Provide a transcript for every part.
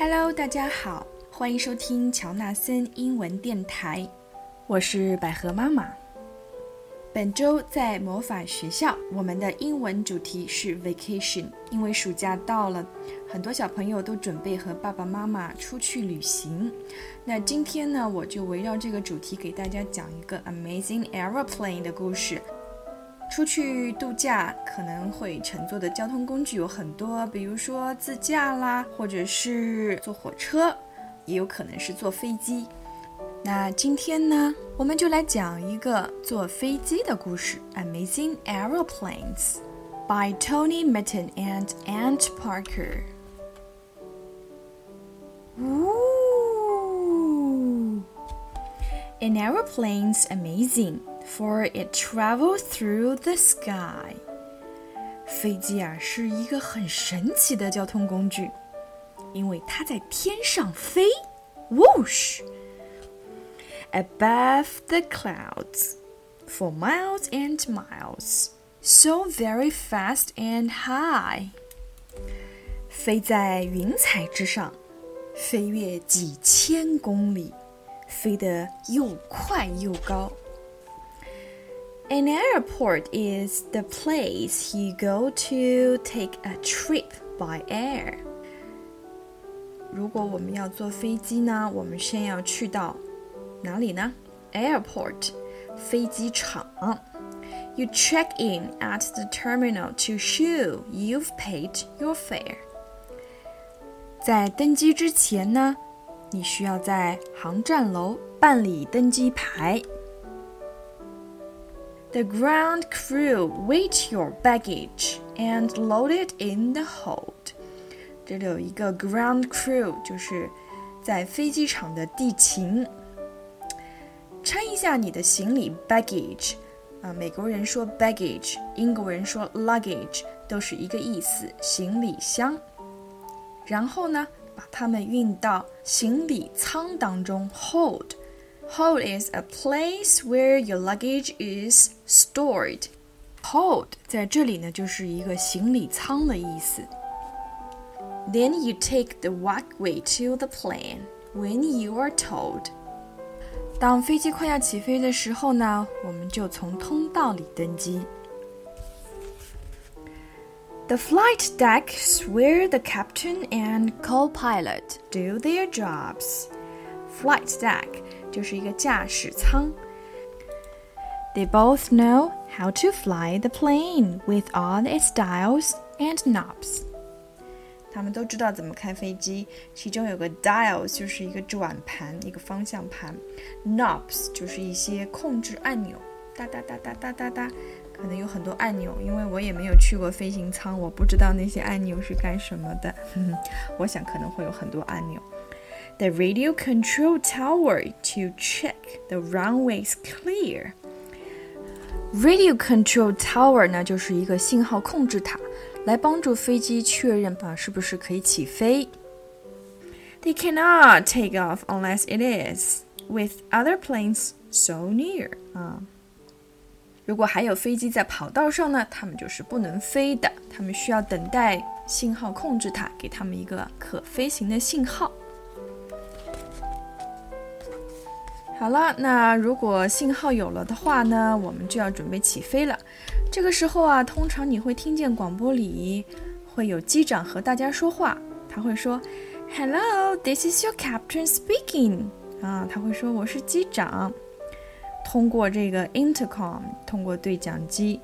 Hello，大家好，欢迎收听乔纳森英文电台，我是百合妈妈。本周在魔法学校，我们的英文主题是 vacation，因为暑假到了，很多小朋友都准备和爸爸妈妈出去旅行。那今天呢，我就围绕这个主题给大家讲一个 amazing aeroplane 的故事。出去度假可能会乘坐的交通工具有很多，比如说自驾啦，或者是坐火车，也有可能是坐飞机。那今天呢，我们就来讲一个坐飞机的故事，《Amazing Aeroplanes》by Tony Mitton and Ant Parker。Ooh, an aeroplane's amazing for it travels through the sky. 飞机啊是一个很神奇的交通工具，因为它在天上飞，whoosh。above the clouds for miles and miles, so very fast and high. 飞在云彩之上，飞越几千公里，飞得又快又高。 An airport is the place you go to take a trip by air. 如果我们要坐飞机呢，我们先要去到哪里呢？Airport，飞机场。You check in at the terminal to show you've paid your fare。在登机之前呢，你需要在航站楼办理登机牌。 The ground crew weight your baggage and load it in the hold。这里有一个 ground crew，就是在飞机场的地勤。称一下你的行李 baggage，啊，美国人说 baggage，英国人说 luggage，都是一个意思，行李箱。然后呢，把它们运到行李舱当中 hold。Hold is a place where your luggage is stored. Hold 在这里呢，就是一个行李舱的意思。Then you take the walkway to the plane when you are told. 当飞机快要起飞的时候呢，我们就从通道里登机。The flight decks where the captain and co-pilot do their jobs. Flight deck 就是一个驾驶舱。They both know how to fly the plane with all its dials and knobs. 他们都知道怎么开飞机，其中有个 dials 就是一个转盘，一个方向盘；knobs 就是一些控制按钮，哒哒哒哒哒哒哒，可能有很多按钮。因为我也没有去过飞行舱，我不知道那些按钮是干什么的。我想可能会有很多按钮。The radio control tower to check the runways clear. Radio control tower 呢，就是一个信号控制塔。来帮助飞机确认啊是不是可以起飞。They cannot take off unless it is with other planes so near 啊。如果还有飞机在跑道上呢，它们就是不能飞的。它们需要等待信号控制塔给它们一个可飞行的信号。 好了，那如果信号有了的话呢，我们就要准备起飞了。这个时候啊，通常你会听见广播里会有机长和大家说话，他会说：“Hello, this is your captain speaking。”啊，他会说：“我是机长。”通过这个 intercom，通过对讲机，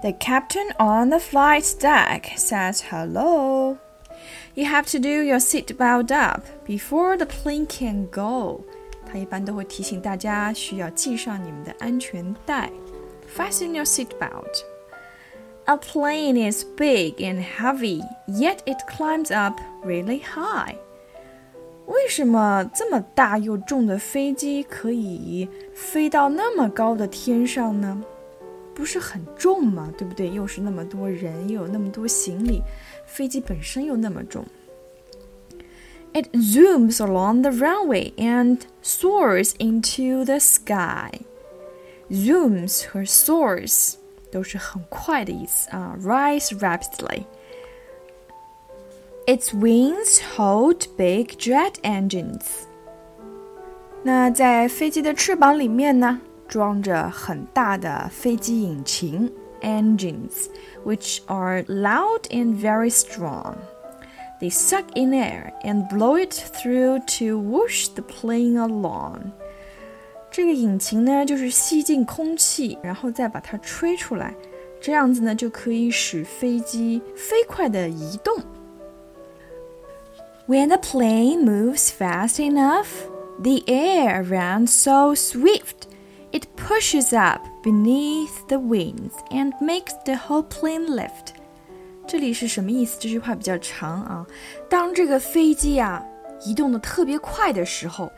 The captain on the flight deck says hello. You have to do your seatbelt up before the plane can go. 他一般都会提醒大家需要系上你们的安全带。Fasten your seatbelt. A plane is big and heavy, yet it climbs up really high. 为什么这么大又重的飞机可以飞到那么高的天上呢？不是很重吗？对不对？又是那么多人，又有那么多行李，飞机本身又那么重。It zooms along the runway and soars into the sky. Zooms 和 soars 都是很快的意思啊，rise rapidly。 Its wings hold big jet engines. 那在飞机的翅膀里面呢，装着很大的飞机引擎 engines, which are loud and very strong. They suck in air and blow it through to whoosh the plane along. 这个引擎呢，就是吸进空气，然后再把它吹出来，这样子呢，就可以使飞机飞快的移动。When the plane moves fast enough, the air around so swift it pushes up beneath the wings and makes the whole plane lift. 这里是什么意思？这句话比较长啊。当这个飞机啊移动的特别快的时候，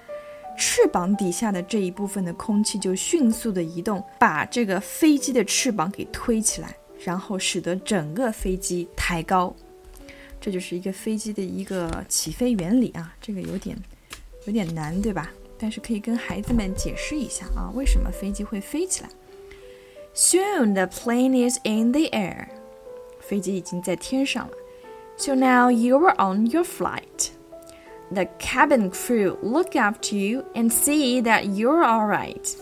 翅膀底下的这一部分的空气就迅速的移动，把这个飞机的翅膀给推起来，然后使得整个飞机抬高。这就是一个飞机的一个起飞原理啊，这个有点有点难，对吧？但是可以跟孩子们解释一下啊，为什么飞机会飞起来？Soon the plane is in the air，飞机已经在天上了。So now you are on your flight. The cabin crew look up to you and see that you're all right.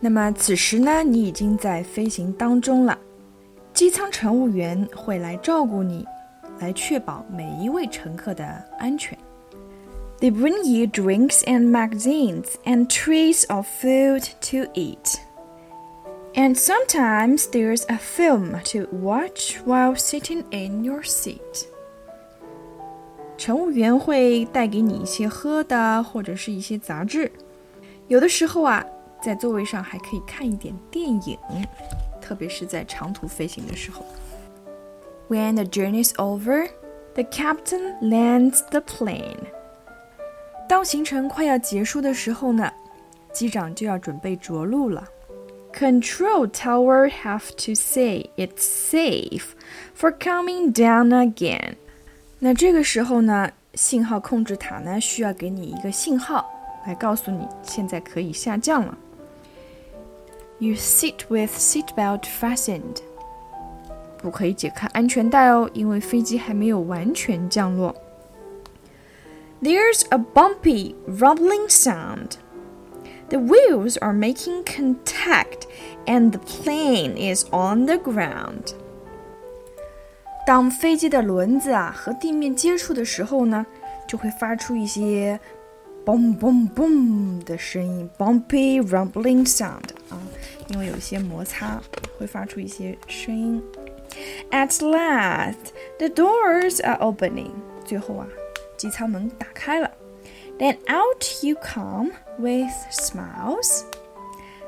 那么此时呢，你已经在飞行当中了。机舱乘务员会来照顾你。来确保每一位乘客的安全。They bring you drinks and magazines and trays of food to eat. And sometimes there's a film to watch while sitting in your seat. 乘务员会带给你一些喝的，或者是一些杂志。有的时候啊，在座位上还可以看一点电影，特别是在长途飞行的时候。when the journey is over, the captain lands the plane. 当行程快要结束的时候呢，机长就要准备着陆了。 Control tower have to say it's safe for coming down again. 那这个时候呢，信号控制塔呢需要给你一个信号，来告诉你现在可以下降了。You sit with seatbelt fastened. 不可以解开安全带哦，因为飞机还没有完全降落。There's a bumpy, rumbling sound. The wheels are making contact, and the plane is on the ground. 当飞机的轮子啊和地面接触的时候呢，就会发出一些 boom boom boom 的声音，bumpy rumbling sound 啊，因为有一些摩擦，会发出一些声音。at last, the doors are opening. 最后啊，机舱门打开了。 Then out you come with smiles.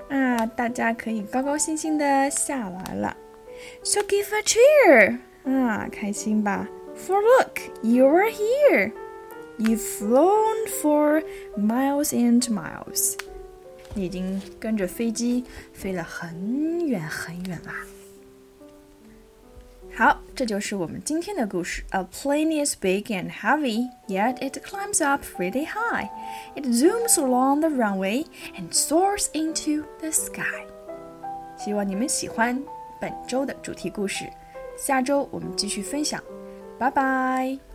啊，大家可以高高兴兴的下来了。So give a cheer. 啊，开心吧？For look, you are here. You've flown for miles and miles. 你已经跟着飞机飞了很远很远啦。 好，这就是我们今天的故事。A plane is big and heavy, yet it climbs up really high. It zooms along the runway and soars into the sky. 希望你们喜欢本周的主题故事。下周我们继续分享。拜拜。